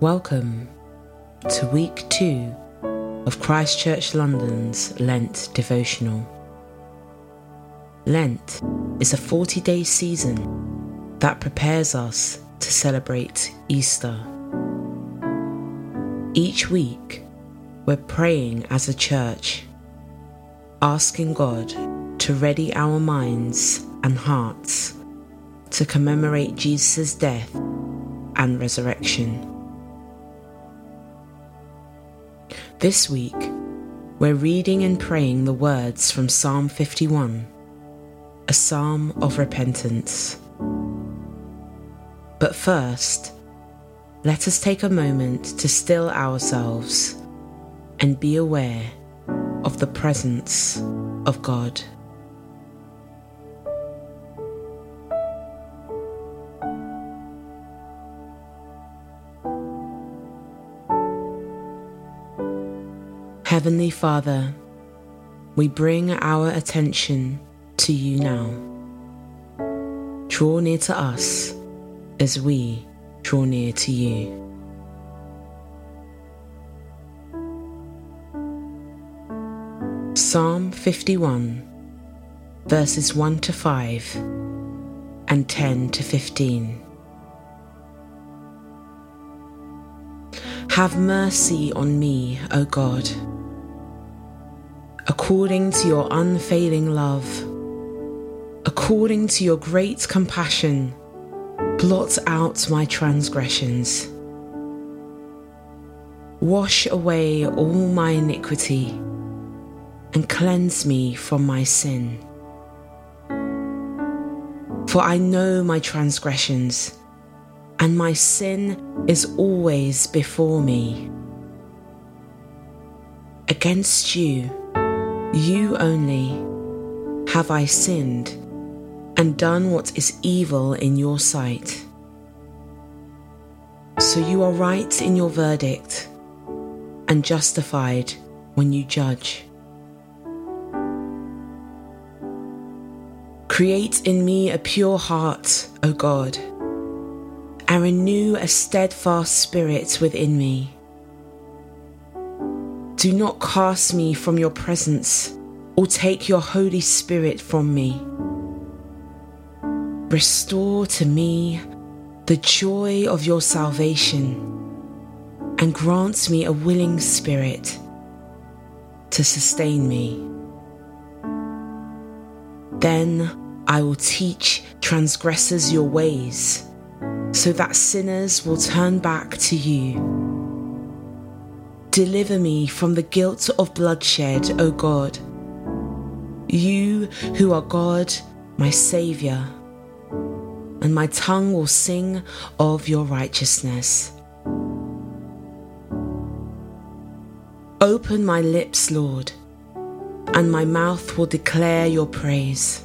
Welcome to week two of Christ Church London's Lent devotional. Lent is a 40 day season that prepares us to celebrate Easter. Each week, we're praying as a church, asking God to ready our minds and hearts to commemorate Jesus' death and resurrection. This week, we're reading and praying the words from Psalm 51, a psalm of repentance. But first, let us take a moment to still ourselves and be aware of the presence of God. Heavenly Father, we bring our attention to you now. Draw near to us as we draw near to you. Psalm 51, verses 1 to 5 and 10 to 15. Have mercy on me, O God according to your unfailing love, according to your great compassion, blot out my transgressions. Wash away all my iniquity and cleanse me from my sin. For I know my transgressions, and my sin is always before me. Against you, you only have I sinned and done what is evil in your sight. So you are right in your verdict and justified when you judge. Create in me a pure heart, O God, and renew a steadfast spirit within me. Do not cast me from your presence or take your Holy Spirit from me. Restore to me the joy of your salvation and grant me a willing spirit to sustain me. Then I will teach transgressors your ways so that sinners will turn back to you. Deliver me from the guilt of bloodshed, O God. You who are God, my Saviour, and my tongue will sing of your righteousness. Open my lips, Lord, and my mouth will declare your praise.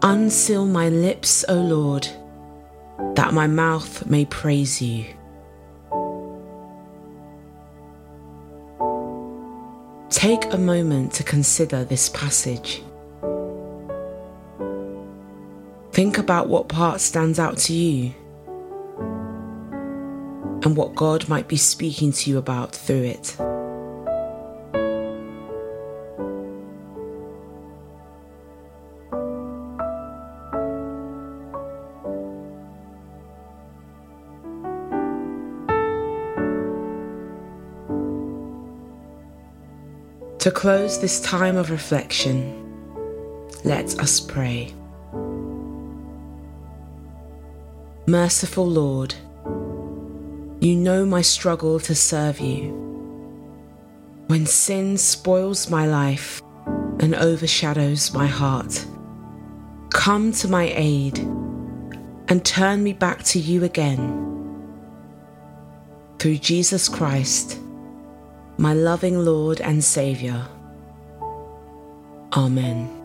Unseal my lips, O Lord, that my mouth may praise you. Take a moment to consider this passage. Think about what part stands out to you and what God might be speaking to you about through it. To close this time of reflection, let us pray. Merciful Lord, you know my struggle to serve you. When sin spoils my life and overshadows my heart, come to my aid and turn me back to you again. Through Jesus Christ, my loving Lord and Saviour. Amen.